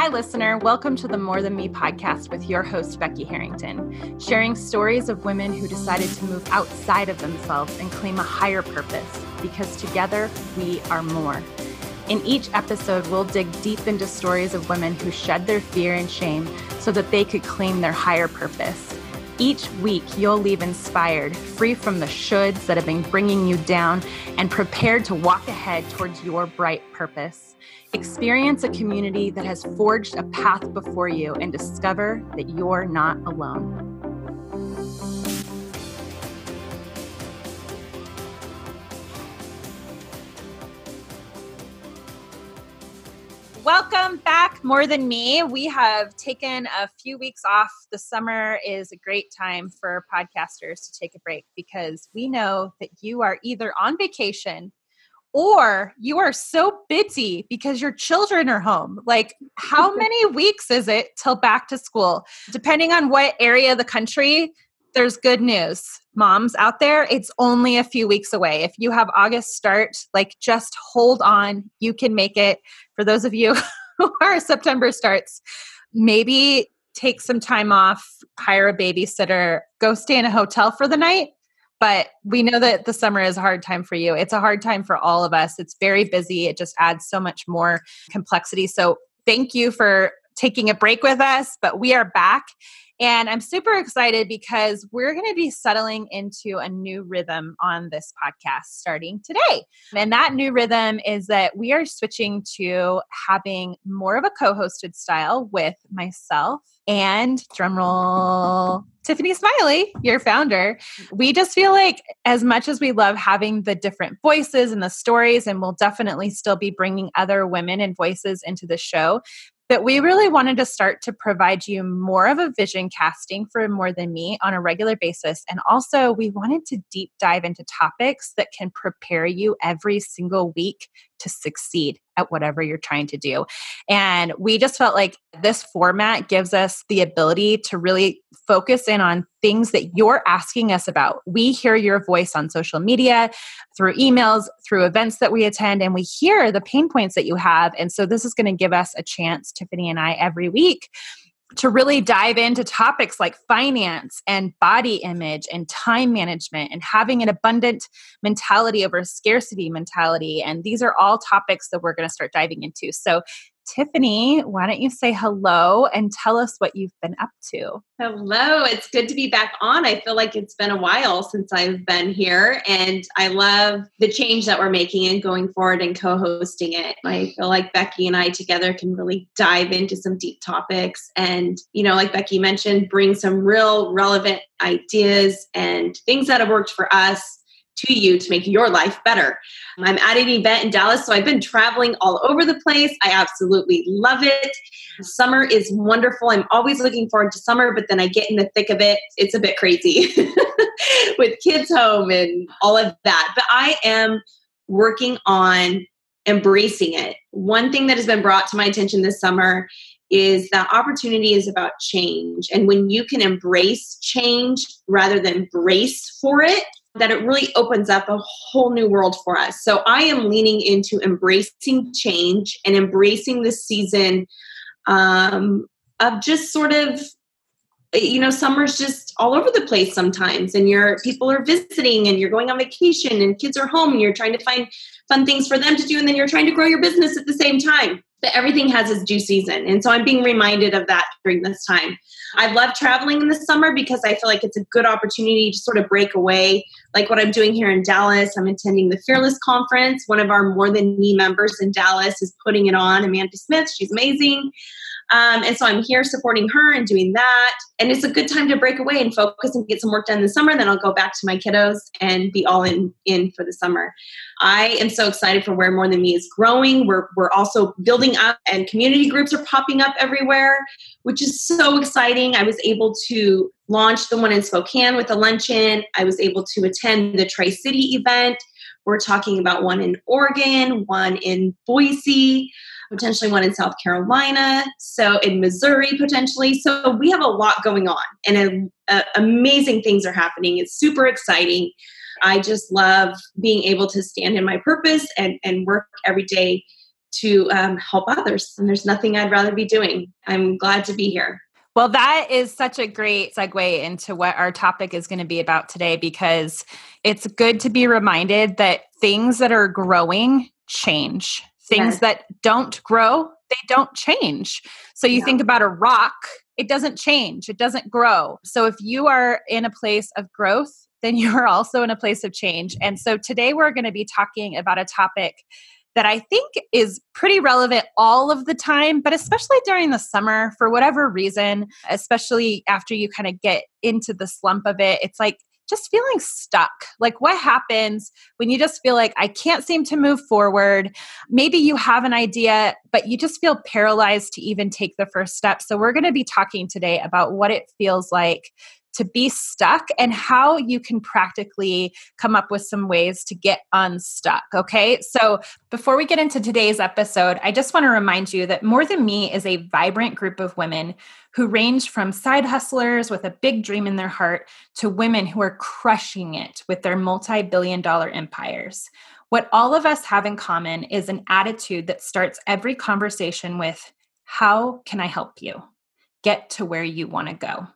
Hi, listener. Welcome to the More Than Me podcast with your host, Becky Herrington, sharing stories of women who decided to move outside of themselves and claim a higher purpose because together we are more. In each episode, we'll dig deep into stories of women who shed their fear and shame so that they could claim their higher purpose. Each week, you'll leave inspired, free from the shoulds that have been bringing you down, and prepared to walk ahead towards your bright purpose. Experience a community that has forged a path before you and discover that you're not alone. Welcome back, More Than Me. We have taken a few weeks off. The summer is a great time for podcasters to take a break because we know that you are either on vacation or you are so busy because your children are home. Like, how many weeks is it till back to school? Depending on what area of the country, there's good news. Moms out there, it's only a few weeks away. If you have August start, like just hold on. You can make it. For those of you who are September starts, maybe take some time off, hire a babysitter, go stay in a hotel for the night. But we know that the summer is a hard time for you. It's a hard time for all of us. It's very busy. It just adds so much more complexity. So, thank you for taking a break with us, but we are back and I'm super excited because we're going to be settling into a new rhythm on this podcast starting today. And that new rhythm is that we are switching to having more of a co hosted style with myself and drumroll Tiffany Smiley, your founder. We just feel like, as much as we love having the different voices and the stories, and we'll definitely still be bringing other women and voices into the show, but we really wanted to start to provide you more of a vision casting for more than me on a regular basis. And also, we wanted to deep dive into topics that can prepare you every single week to succeed at whatever you're trying to do. And we just felt like this format gives us the ability to really focus in on things that you're asking us about. We hear your voice on social media, through emails, through events that we attend, and we hear the pain points that you have. And so this is going to give us a chance, Tiffany and I, every week to really dive into topics like finance and body image and time management and having an abundant mentality over scarcity mentality. And these are all topics that we're going to start diving into. So, Tiffany, why don't you say hello and tell us what you've been up to? Hello, it's good to be back on. I feel like it's been a while since I've been here, and I love the change that we're making and going forward and co hosting it. I feel like Becky and I together can really dive into some deep topics and, you know, like Becky mentioned, bring some real relevant ideas and things that have worked for us to you to make your life better. I'm at an event in Dallas, so I've been traveling all over the place. I absolutely love it. Summer is wonderful. I'm always looking forward to summer, but then I get in the thick of it. It's a bit crazy with kids home and all of that. But I am working on embracing it. One thing that has been brought to my attention this summer is that opportunity is about change. And when you can embrace change rather than brace for it, that it really opens up a whole new world for us. So I am leaning into embracing change and embracing the season um, of just sort of you know summer's just all over the place sometimes and your people are visiting and you're going on vacation and kids are home and you're trying to find fun things for them to do and then you're trying to grow your business at the same time that everything has its due season and so i'm being reminded of that during this time I love traveling in the summer because I feel like it's a good opportunity to sort of break away. Like what I'm doing here in Dallas, I'm attending the Fearless Conference. One of our More Than Me members in Dallas is putting it on, Amanda Smith. She's amazing. Um, and so I'm here supporting her and doing that. And it's a good time to break away and focus and get some work done the summer. Then I'll go back to my kiddos and be all in in for the summer. I am so excited for where More Than Me is growing. We're we're also building up and community groups are popping up everywhere, which is so exciting. I was able to launch the one in Spokane with a luncheon. I was able to attend the Tri City event. We're talking about one in Oregon, one in Boise potentially one in South Carolina, so in Missouri potentially. So we have a lot going on, and a, a, amazing things are happening. It's super exciting. I just love being able to stand in my purpose and, and work every day to um, help others. And there's nothing I'd rather be doing. I'm glad to be here. Well, that is such a great segue into what our topic is going to be about today because it's good to be reminded that things that are growing change. Things yes. that don't grow, they don't change. So you yeah. think about a rock, it doesn't change, it doesn't grow. So if you are in a place of growth, then you are also in a place of change. And so today we're going to be talking about a topic that I think is pretty relevant all of the time, but especially during the summer for whatever reason, especially after you kind of get into the slump of it. It's like just feeling stuck. Like, what happens when you just feel like I can't seem to move forward? Maybe you have an idea, but you just feel paralyzed to even take the first step. So, we're going to be talking today about what it feels like to be stuck and how you can practically come up with some ways to get unstuck. Okay. So before we get into today's episode, I just want to remind you that More Than Me is a vibrant group of women who range from side hustlers with a big dream in their heart to women who are crushing it with their multi billion dollar empires. What all of us have in common is an attitude that starts every conversation with, How can I help you? Get to where you want to go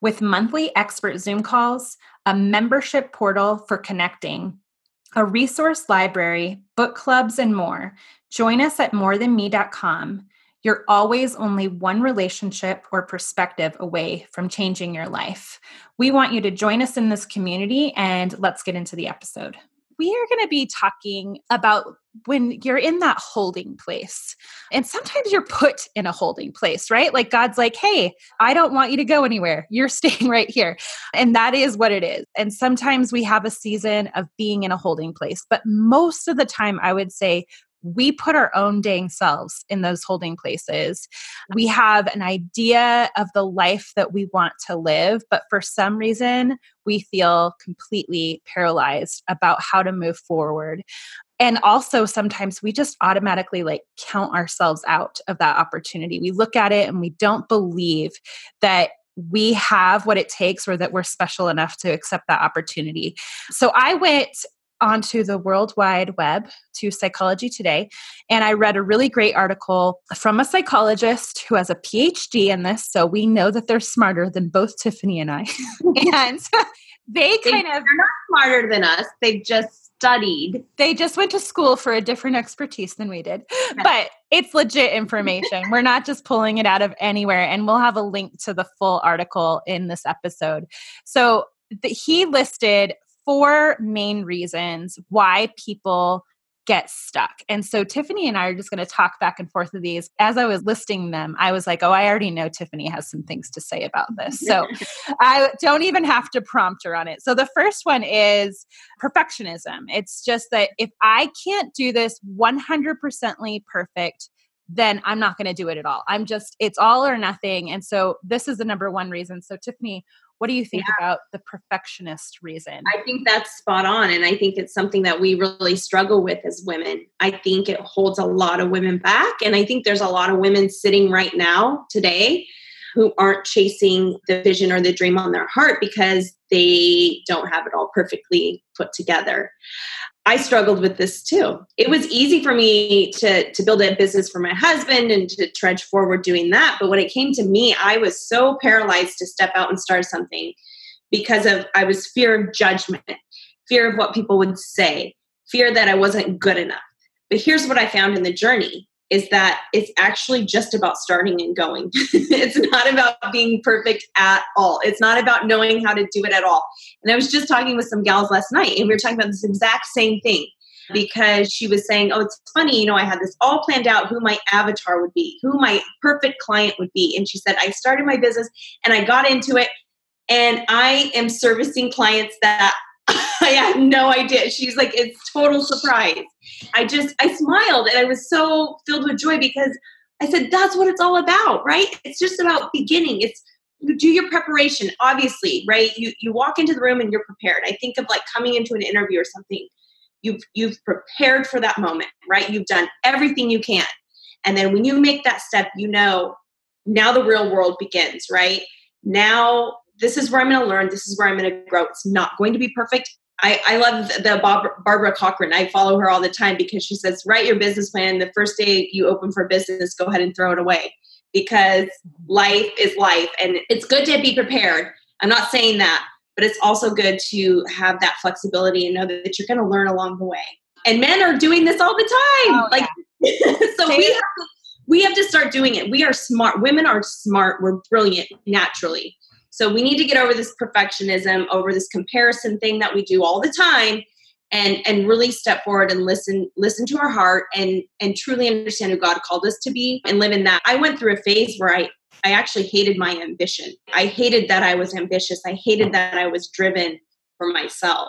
with monthly expert Zoom calls, a membership portal for connecting, a resource library, book clubs, and more. Join us at morethanme.com. You're always only one relationship or perspective away from changing your life. We want you to join us in this community and let's get into the episode we are going to be talking about when you're in that holding place. And sometimes you're put in a holding place, right? Like God's like, hey, I don't want you to go anywhere. You're staying right here. And that is what it is. And sometimes we have a season of being in a holding place. But most of the time, I would say we put our own dang selves in those holding places. We have an idea of the life that we want to live, but for some reason, we feel completely paralyzed about how to move forward. And also, sometimes we just automatically like count ourselves out of that opportunity. We look at it and we don't believe that we have what it takes or that we're special enough to accept that opportunity. So I went onto the World Wide Web to Psychology Today, and I read a really great article from a psychologist who has a PhD in this. So we know that they're smarter than both Tiffany and I. and they kind they, of. They're not smarter than us. They've just studied. They just went to school for a different expertise than we did. But it's legit information. We're not just pulling it out of anywhere. And we'll have a link to the full article in this episode. So the, he listed four main reasons why people get stuck. And so Tiffany and I are just going to talk back and forth of these. As I was listing them, I was like, oh, I already know Tiffany has some things to say about this. So I don't even have to prompt her on it. So the first one is perfectionism. It's just that if I can't do this 100%ly perfect, then I'm not going to do it at all. I'm just, it's all or nothing. And so this is the number one reason. So, Tiffany, what do you think yeah. about the perfectionist reason? I think that's spot on. And I think it's something that we really struggle with as women. I think it holds a lot of women back. And I think there's a lot of women sitting right now today who aren't chasing the vision or the dream on their heart because they don't have it all perfectly put together. I struggled with this too. It was easy for me to to build a business for my husband and to trudge forward doing that, but when it came to me, I was so paralyzed to step out and start something because of I was fear of judgment, fear of what people would say, fear that I wasn't good enough. But here's what I found in the journey is that it's actually just about starting and going. it's not about being perfect at all. It's not about knowing how to do it at all. And I was just talking with some gals last night, and we were talking about this exact same thing because she was saying, Oh, it's funny, you know, I had this all planned out who my avatar would be, who my perfect client would be. And she said, I started my business and I got into it, and I am servicing clients that I had no idea. She's like, It's total surprise. I just I smiled and I was so filled with joy because I said that's what it's all about, right? It's just about beginning. It's you do your preparation, obviously, right? You you walk into the room and you're prepared. I think of like coming into an interview or something. You've you've prepared for that moment, right? You've done everything you can. And then when you make that step, you know now the real world begins, right? Now this is where I'm going to learn. This is where I'm going to grow. It's not going to be perfect I, I love the Bob, Barbara Corcoran. I follow her all the time because she says, write your business plan. The first day you open for business, go ahead and throw it away because life is life. And it's good to be prepared. I'm not saying that, but it's also good to have that flexibility and know that you're going to learn along the way. And men are doing this all the time. Oh, like, yeah. so we have, to, we have to start doing it. We are smart. Women are smart. We're brilliant naturally. So we need to get over this perfectionism, over this comparison thing that we do all the time and and really step forward and listen listen to our heart and and truly understand who God called us to be and live in that. I went through a phase where I I actually hated my ambition. I hated that I was ambitious. I hated that I was driven for myself.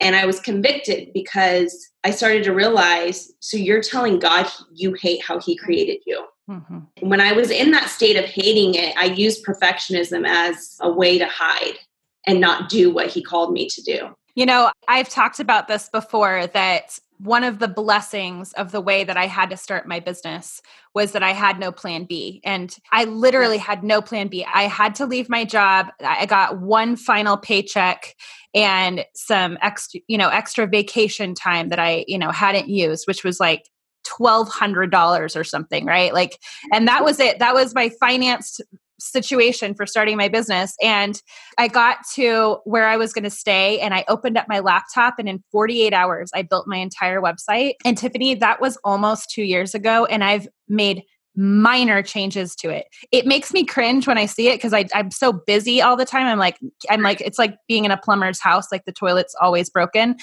And I was convicted because I started to realize so you're telling God you hate how he created you. Mm-hmm. When I was in that state of hating it, I used perfectionism as a way to hide and not do what he called me to do. You know, I've talked about this before that one of the blessings of the way that I had to start my business was that I had no plan B. And I literally had no plan B. I had to leave my job. I got one final paycheck and some extra, you know, extra vacation time that I, you know, hadn't used, which was like $1200 or something right like and that was it that was my financed situation for starting my business. And I got to where I was going to stay and I opened up my laptop and in 48 hours, I built my entire website. And Tiffany, that was almost two years ago. And I've made minor changes to it. It makes me cringe when I see it because I'm so busy all the time. I'm like, I'm like, it's like being in a plumber's house, like the toilet's always broken.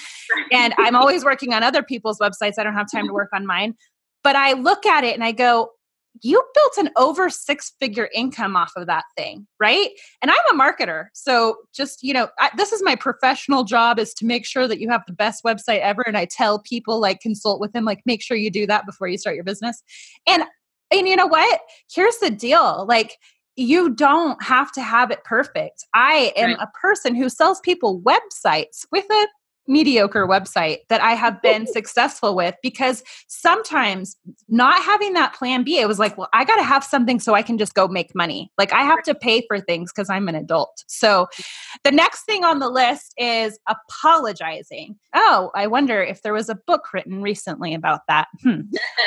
And I'm always working on other people's websites. I don't have time to work on mine. But I look at it and I go, you built an over six figure income off of that thing right and i'm a marketer so just you know I, this is my professional job is to make sure that you have the best website ever and i tell people like consult with them like make sure you do that before you start your business and and you know what here's the deal like you don't have to have it perfect i am right. a person who sells people websites with a mediocre website that I have been successful with because sometimes not having that plan B, it was like, well, I got to have something so I can just go make money. Like I have to pay for things because I'm an adult. So the next thing on the list is apologizing. Oh, I wonder if there was a book written recently about that. Hmm.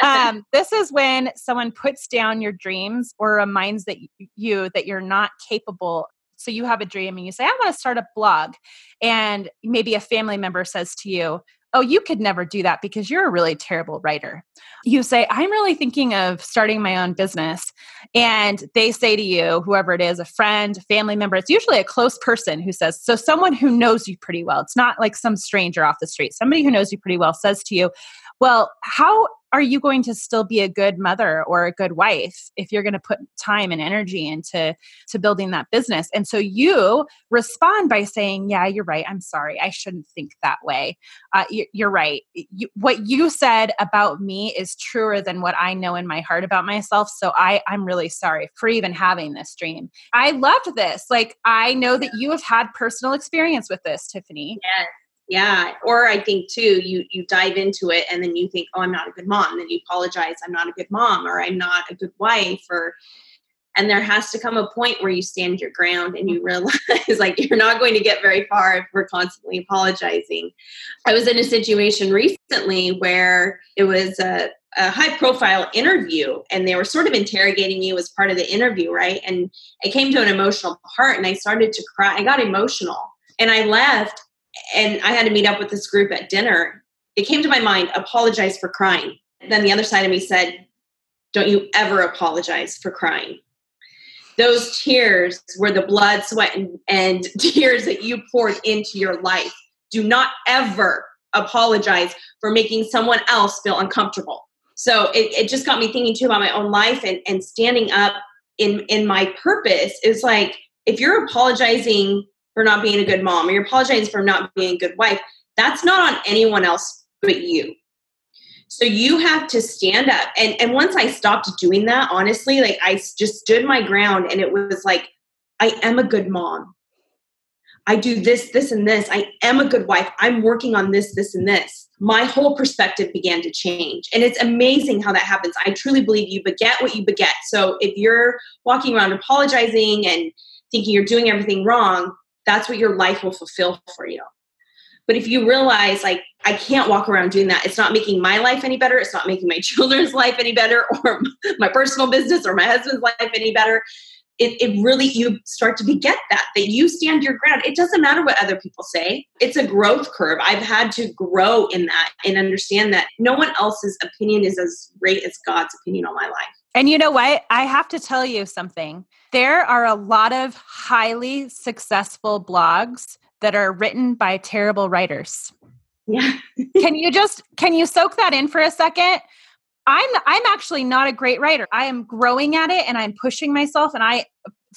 Um, this is when someone puts down your dreams or reminds that you that you're not capable so you have a dream and you say, I want to start a blog. And maybe a family member says to you, Oh, you could never do that because you're a really terrible writer. You say, I'm really thinking of starting my own business. And they say to you, whoever it is, a friend, family member, it's usually a close person who says, So someone who knows you pretty well. It's not like some stranger off the street. Somebody who knows you pretty well says to you, Well, how are you going to still be a good mother or a good wife if you're going to put time and energy into to building that business? And so you respond by saying yeah you're right i'm sorry i shouldn't think that way. Uh, you, are right you, what you said about me is truer than what i know in my heart about myself so i i'm really sorry for even having this dream. I loved this like i know that you have had personal experience with this tiffany. Yes yeah or i think too you you dive into it and then you think oh i'm not a good mom and then you apologize i'm not a good mom or i'm not a good wife or and there has to come a point where you stand your ground and you mm-hmm. realize like you're not going to get very far if we're constantly apologizing. I was in a situation recently where it was a, a high profile interview and they were sort of interrogating you as part of the interview right? And it came to an emotional part and i started to cry i got emotional and i left and I had to meet up with this group at dinner. It came to my mind, apologize for crying. Then the other side of me said, don't you ever apologize for crying. Those tears were the blood, sweat, and, and tears that you poured into your life. Do not ever apologize for making someone else feel uncomfortable. So it, it just got me thinking too about my own life and, and standing up in in my purpose is like if you're apologizing for not being a good mom or you're apologizing for not being a good wife, that's not on anyone else but you. So you have to stand up. And and once I stopped doing that, honestly, like I just stood my ground and it was like, I am a good mom. I do this, this, and this. I am a good wife. I'm working on this, this, and this. My whole perspective began to change. And it's amazing how that happens. I truly believe you beget what you beget. So if you're walking around apologizing and thinking you're doing everything wrong, that's what your life will fulfill for you. But if you realize, like, I can't walk around doing that, it's not making my life any better. It's not making my children's life any better, or my personal business or my husband's life any better. It, it really, you start to beget that, that you stand your ground. It doesn't matter what other people say. It's a growth curve. I've had to grow in that and understand that no one else's opinion is as great as God's opinion on my life. And you know what? I have to tell you something. There are a lot of highly successful blogs that are written by terrible writers. Yeah. can you just can you soak that in for a second? I'm I'm actually not a great writer. I am growing at it and I'm pushing myself and I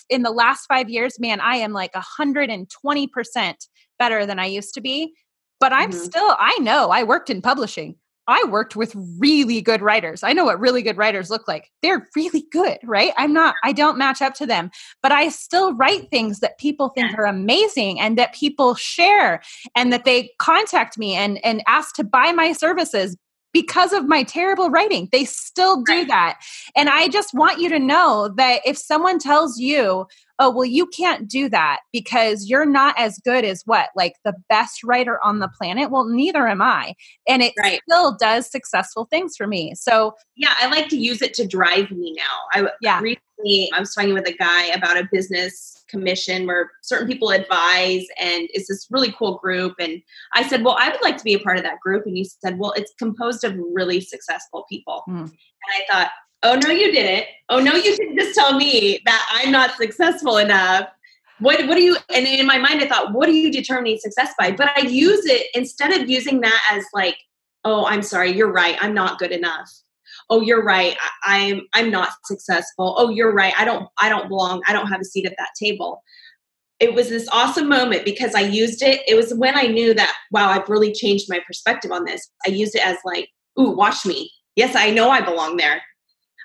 in the last 5 years, man, I am like 120% better than I used to be. But I'm mm-hmm. still I know I worked in publishing. I worked with really good writers. I know what really good writers look like. They're really good, right? I'm not, I don't match up to them, but I still write things that people think are amazing and that people share and that they contact me and, and ask to buy my services because of my terrible writing. They still do that. And I just want you to know that if someone tells you, oh, well, you can't do that because you're not as good as what? Like the best writer on the planet? Well, neither am I. And it right. still does successful things for me. So, yeah, I like to use it to drive me now. I yeah. recently I was talking with a guy about a business commission where certain people advise and it's this really cool group and I said, "Well, I would like to be a part of that group." And he said, "Well, it's composed of really successful people." Mm. And I thought, Oh, no, you didn't. Oh, no, you didn't just tell me that I'm not successful enough. What, what do you, and in my mind, I thought, what do you determine success by? But I use it instead of using that as like, oh, I'm sorry, you're right, I'm not good enough. Oh, you're right, I, I'm I'm not successful. Oh, you're right, I don't I don't belong. I don't have a seat at that table it was this awesome moment because I used it. It was when I knew that, wow, I've really changed my perspective on this. I used it as like, ooh, watch me. Yes, I know I belong there.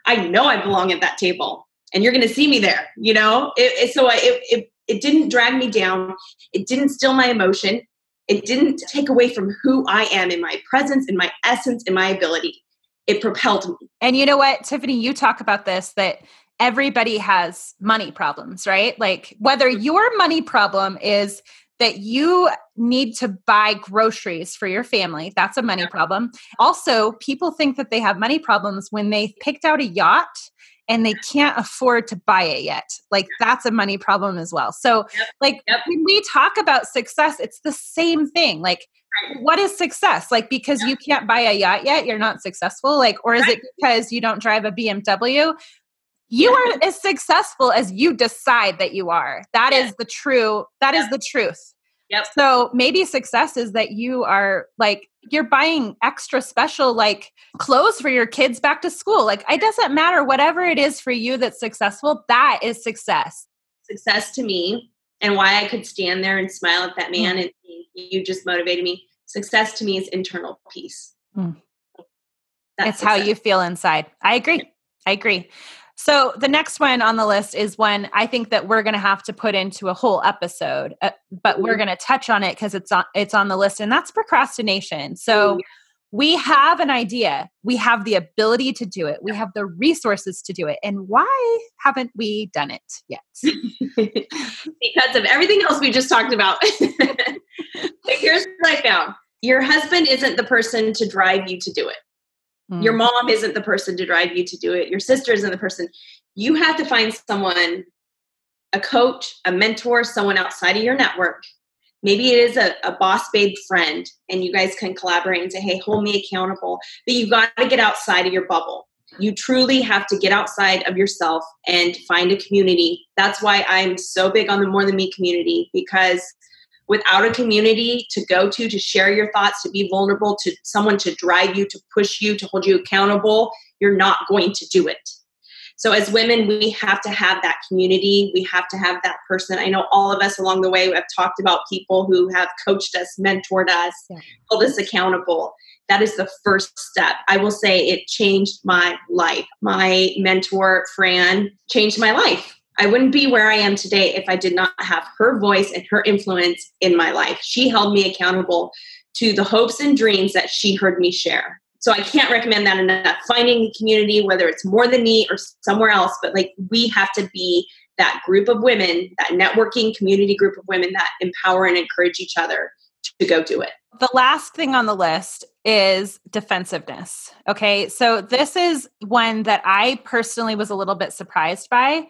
I know I belong at that table and you're going to see me there, you know? It, it, so I, it, it, it didn't drag me down. It didn't steal my emotion. It didn't take away from who I am in my presence, in my essence, in my ability. It propelled me. And you know what, Tiffany, you talk about this that everybody has money problems, right? Like whether mm-hmm. your money problem is that you need to buy groceries for your family. That's a money problem. Also, people think that they have money problems when they picked out a yacht and they can't afford to buy it yet. Like that's a money problem as well. So, yep. like yep. when we talk about success, it's the same thing. Like what is success? Like because you can't buy a yacht yet, you're not successful? Like or is it because you don't drive a BMW? You are as successful as you decide that you are. That is the true that is the truth. Yep. So maybe success is that you are like you're buying extra special like clothes for your kids back to school. Like it doesn't matter whatever it is for you that's successful, that is success. Success to me and why I could stand there and smile at that mm. man mm. and you just motivated me. Success to me is internal peace. Mm. It's success. how you feel inside. I agree. I agree. So the next one on the list is one I think that we're going to have to put into a whole episode, uh, but we're mm-hmm. going to touch on it because it's on it's on the list, and that's procrastination. So we have an idea, we have the ability to do it, we have the resources to do it, and why haven't we done it yet? because of everything else we just talked about. here's what I found: your husband isn't the person to drive you to do it. Mm. Your mom isn't the person to drive you to do it. Your sister isn't the person. You have to find someone, a coach, a mentor, someone outside of your network. Maybe it is a, a boss babe friend, and you guys can collaborate and say, hey, hold me accountable. But you've got to get outside of your bubble. You truly have to get outside of yourself and find a community. That's why I'm so big on the More Than Me community because without a community to go to, to share your thoughts, to be vulnerable, to someone to drive you, to push you, to hold you accountable, you're not going to do it. So, as women, we have to have that community. We have to have that person. I know all of us along the way have talked about people who have coached us, mentored us, yeah. held us accountable. That is the first step. I will say it changed my life. My mentor, Fran, changed my life. I wouldn't be where I am today if I did not have her voice and her influence in my life. She held me accountable to the hopes and dreams that she heard me share. So I can't recommend that enough. Finding a community, whether it's more than me or somewhere else, but like we have to be that group of women, that networking community group of women that empower and encourage each other to go do it. The last thing on the list is defensiveness. Okay. So this is one that I personally was a little bit surprised by.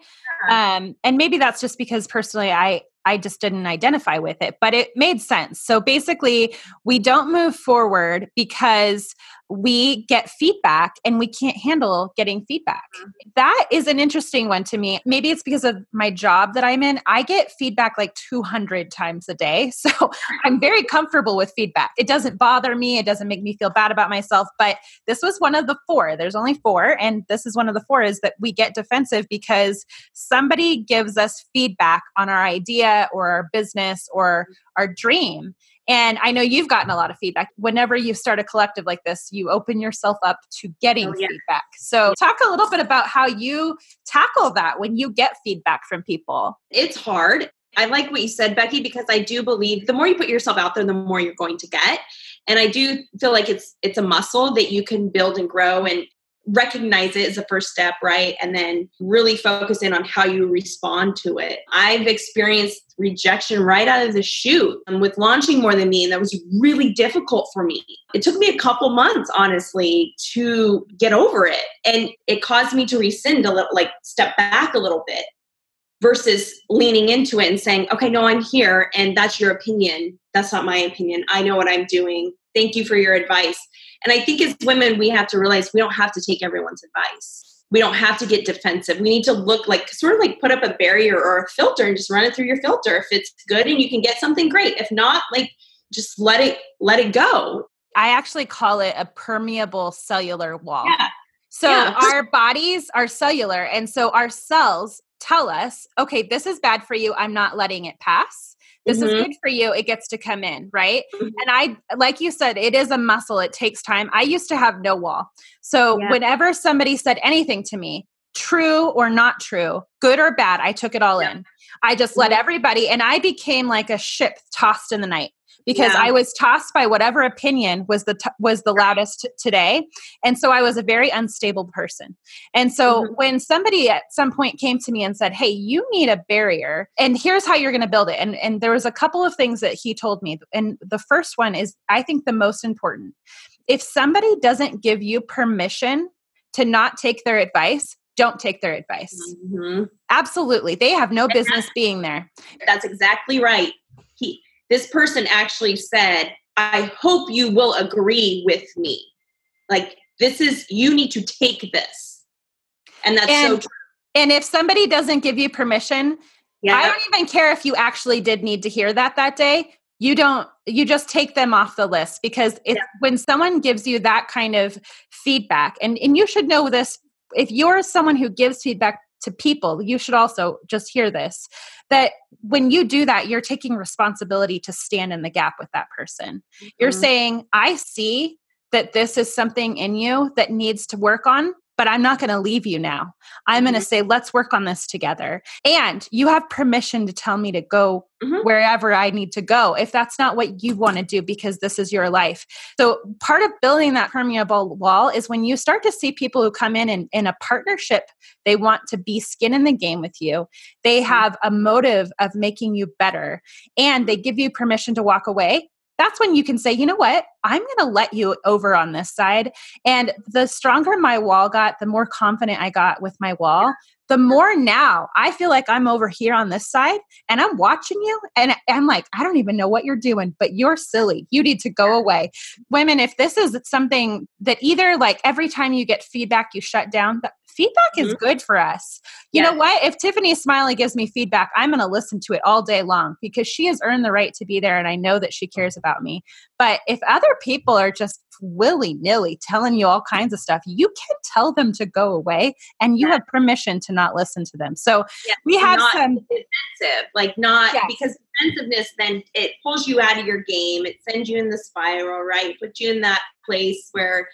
Um, and maybe that's just because personally I I just didn't identify with it, but it made sense. So basically, we don't move forward because we get feedback and we can't handle getting feedback. Mm-hmm. That is an interesting one to me. Maybe it's because of my job that I'm in. I get feedback like 200 times a day. So I'm very comfortable with feedback. It doesn't bother me, it doesn't make me feel bad about myself. But this was one of the four. There's only four. And this is one of the four is that we get defensive because somebody gives us feedback on our idea or our business or our dream. And I know you've gotten a lot of feedback. Whenever you start a collective like this, you open yourself up to getting oh, yeah. feedback. So, talk a little bit about how you tackle that when you get feedback from people. It's hard. I like what you said, Becky, because I do believe the more you put yourself out there, the more you're going to get. And I do feel like it's it's a muscle that you can build and grow. And recognize it as a first step, right? And then really focus in on how you respond to it. I've experienced rejection right out of the chute and with launching more than me and that was really difficult for me. It took me a couple months honestly to get over it and it caused me to rescind a little like step back a little bit versus leaning into it and saying okay no i'm here and that's your opinion. That's not my opinion. I know what i'm doing. Thank you for your advice and I think as women, we have to realize we don't have to take everyone's advice. We don't have to get defensive. We need to look like sort of like put up a barrier or a filter and just run it through your filter. If it's good and you can get something great. If not, like just let it let it go. I actually call it a permeable cellular wall. Yeah. So yeah. our bodies are cellular and so our cells tell us, okay, this is bad for you. I'm not letting it pass this mm-hmm. is good for you it gets to come in right mm-hmm. and i like you said it is a muscle it takes time i used to have no wall so yeah. whenever somebody said anything to me true or not true good or bad i took it all yeah. in i just let mm-hmm. everybody and i became like a ship tossed in the night because yeah. I was tossed by whatever opinion was the t- was the loudest t- today, and so I was a very unstable person. And so mm-hmm. when somebody at some point came to me and said, "Hey, you need a barrier, and here's how you're going to build it," and and there was a couple of things that he told me, and the first one is I think the most important. If somebody doesn't give you permission to not take their advice, don't take their advice. Mm-hmm. Absolutely. They have no business being there. That's exactly right. He this person actually said, I hope you will agree with me. Like, this is, you need to take this. And that's and, so true. And if somebody doesn't give you permission, yeah. I don't even care if you actually did need to hear that that day. You don't, you just take them off the list because it's yeah. when someone gives you that kind of feedback, and, and you should know this if you're someone who gives feedback to people, you should also just hear this that when you do that, you're taking responsibility to stand in the gap with that person. Mm-hmm. You're saying, I see that this is something in you that needs to work on but I'm not going to leave you now. I'm going to mm-hmm. say, let's work on this together. And you have permission to tell me to go mm-hmm. wherever I need to go if that's not what you want to do because this is your life. So, part of building that permeable wall is when you start to see people who come in and in a partnership, they want to be skin in the game with you. They mm-hmm. have a motive of making you better and they give you permission to walk away that's when you can say, you know what, I'm going to let you over on this side. And the stronger my wall got, the more confident I got with my wall. The more now I feel like I'm over here on this side and I'm watching you and I'm like, I don't even know what you're doing, but you're silly. You need to go away. Women, if this is something that either like every time you get feedback, you shut down, feedback is mm-hmm. good for us. You yeah. know what? If Tiffany Smiley gives me feedback, I'm going to listen to it all day long because she has earned the right to be there and I know that she cares about me. But if other people are just willy nilly telling you all kinds of stuff, you can tell them to go away and you yeah. have permission to not listen to them. So yeah, we have some defensive, like not yes. because defensiveness then it pulls you out of your game, it sends you in the spiral, right? Put you in that place where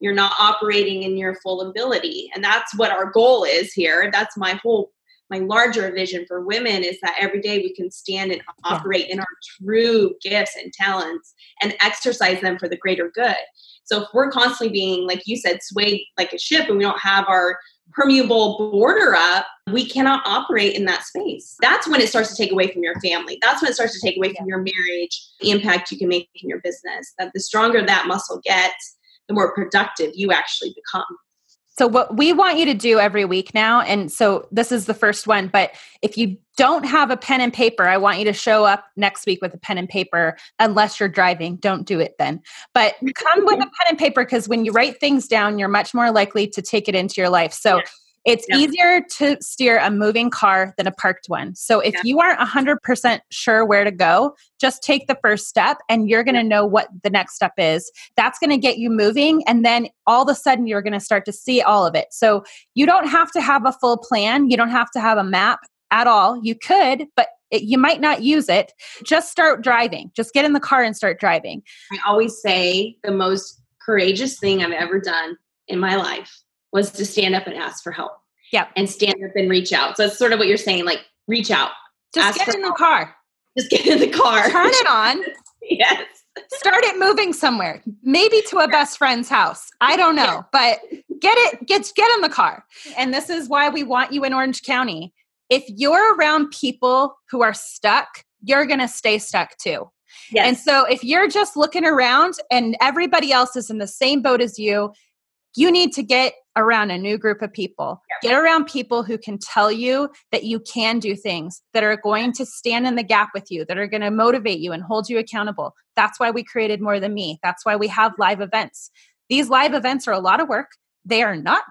you're not operating in your full ability and that's what our goal is here that's my whole my larger vision for women is that every day we can stand and operate yeah. in our true gifts and talents and exercise them for the greater good so if we're constantly being like you said swayed like a ship and we don't have our permeable border up, we cannot operate in that space. That's when it starts to take away from your family. That's when it starts to take away from your marriage, the impact you can make in your business. That the stronger that muscle gets, the more productive you actually become. So, what we want you to do every week now, and so this is the first one, but if you don't have a pen and paper, I want you to show up next week with a pen and paper, unless you're driving. Don't do it then. But come with a pen and paper because when you write things down, you're much more likely to take it into your life. So, it's yeah. easier to steer a moving car than a parked one. So if yeah. you aren't 100% sure where to go, just take the first step and you're going to know what the next step is. That's going to get you moving. And then all of a sudden, you're going to start to see all of it. So you don't have to have a full plan, you don't have to have a map at all. You could, but it, you might not use it. Just start driving. Just get in the car and start driving. I always say the most courageous thing I've ever done in my life was to stand up and ask for help. Yeah. And stand up and reach out. So it's sort of what you're saying, like reach out. Just get in help. the car. Just get in the car. Turn it on. yes. Start it moving somewhere. Maybe to a best friend's house. I don't know. But get it, get get in the car. And this is why we want you in Orange County. If you're around people who are stuck, you're gonna stay stuck too. Yes. And so if you're just looking around and everybody else is in the same boat as you, you need to get around a new group of people. Get around people who can tell you that you can do things, that are going to stand in the gap with you, that are going to motivate you and hold you accountable. That's why we created More Than Me. That's why we have live events. These live events are a lot of work. They are not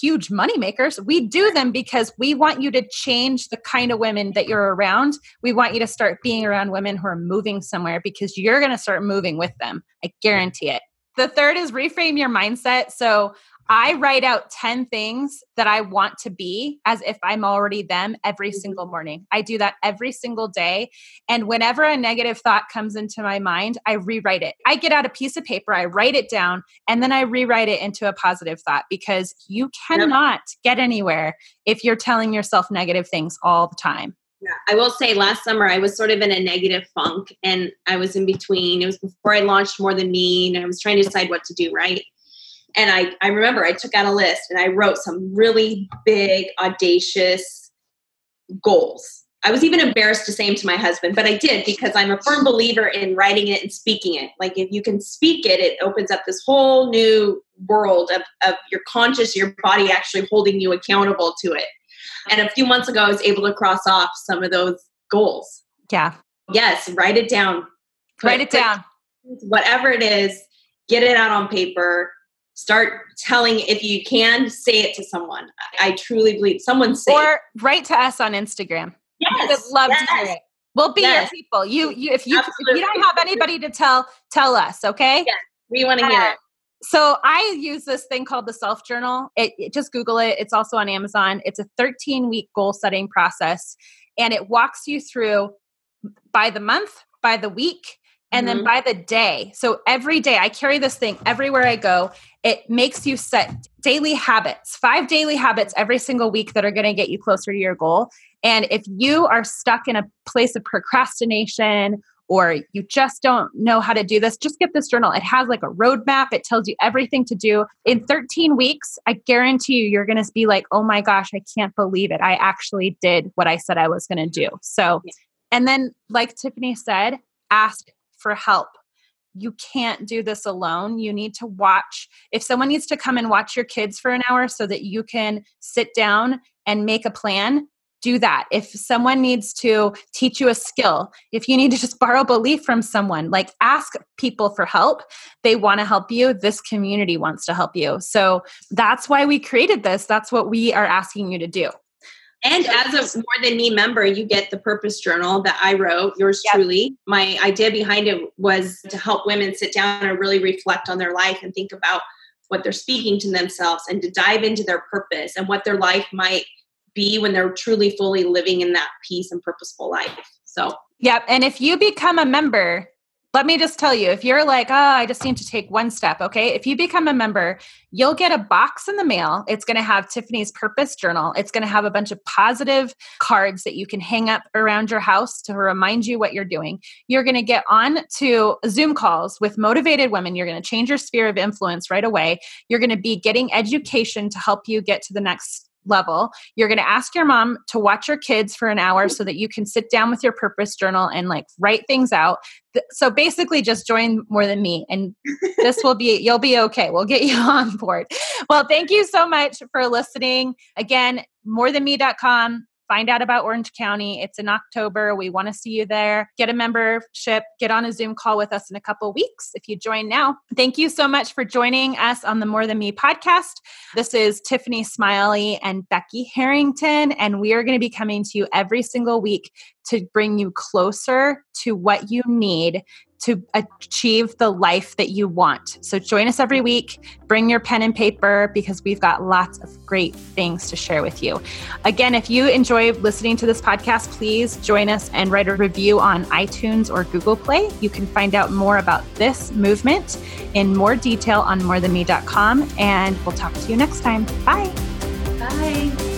huge money makers. We do them because we want you to change the kind of women that you're around. We want you to start being around women who are moving somewhere because you're going to start moving with them. I guarantee it. The third is reframe your mindset. So I write out 10 things that I want to be as if I'm already them every mm-hmm. single morning. I do that every single day. And whenever a negative thought comes into my mind, I rewrite it. I get out a piece of paper, I write it down, and then I rewrite it into a positive thought because you cannot get anywhere if you're telling yourself negative things all the time. Yeah, I will say last summer I was sort of in a negative funk and I was in between. It was before I launched More Than Me and I was trying to decide what to do, right? And I, I remember I took out a list and I wrote some really big, audacious goals. I was even embarrassed to say them to my husband, but I did because I'm a firm believer in writing it and speaking it. Like if you can speak it, it opens up this whole new world of, of your conscious, your body actually holding you accountable to it. And a few months ago, I was able to cross off some of those goals. Yeah. Yes, write it down. Write it down. Whatever it is, get it out on paper start telling if you can say it to someone i truly believe someone say or write to us on instagram yes, we would love yes. to hear it we'll be yes. your people you you if you Absolutely. if you don't have anybody to tell tell us okay yes, we want to hear uh, it so I use this thing called the self journal. It, it, just Google it. It's also on Amazon. It's a 13 week goal setting process, and it walks you through by the month, by the week, and mm-hmm. then by the day. So every day I carry this thing everywhere I go. It makes you set daily habits, five daily habits every single week that are going to get you closer to your goal. And if you are stuck in a place of procrastination or you just don't know how to do this, just get this journal. It has like a roadmap, it tells you everything to do. In 13 weeks, I guarantee you, you're going to be like, oh my gosh, I can't believe it. I actually did what I said I was going to do. So, and then, like Tiffany said, ask for help. You can't do this alone. You need to watch. If someone needs to come and watch your kids for an hour so that you can sit down and make a plan, do that. If someone needs to teach you a skill, if you need to just borrow belief from someone, like ask people for help. They want to help you. This community wants to help you. So that's why we created this. That's what we are asking you to do. And as a more than me member, you get the purpose journal that I wrote, yours yep. truly. My idea behind it was to help women sit down and really reflect on their life and think about what they're speaking to themselves and to dive into their purpose and what their life might be when they're truly fully living in that peace and purposeful life. So, yep. And if you become a member, let me just tell you if you're like, oh, I just need to take one step, okay? If you become a member, you'll get a box in the mail. It's going to have Tiffany's purpose journal. It's going to have a bunch of positive cards that you can hang up around your house to remind you what you're doing. You're going to get on to Zoom calls with motivated women. You're going to change your sphere of influence right away. You're going to be getting education to help you get to the next level. You're going to ask your mom to watch your kids for an hour mm-hmm. so that you can sit down with your purpose journal and like write things out. So basically just join more than me and this will be you'll be okay. We'll get you on board. Well, thank you so much for listening. Again, morethanme.com find out about Orange County. It's in October. We want to see you there. Get a membership, get on a Zoom call with us in a couple weeks if you join now. Thank you so much for joining us on the More Than Me podcast. This is Tiffany Smiley and Becky Herrington, and we are going to be coming to you every single week to bring you closer to what you need to achieve the life that you want. So join us every week. Bring your pen and paper because we've got lots of great things to share with you. Again, if you enjoy listening to this podcast, please join us and write a review on iTunes or Google Play. You can find out more about this movement in more detail on morethanme.com. And we'll talk to you next time. Bye. Bye.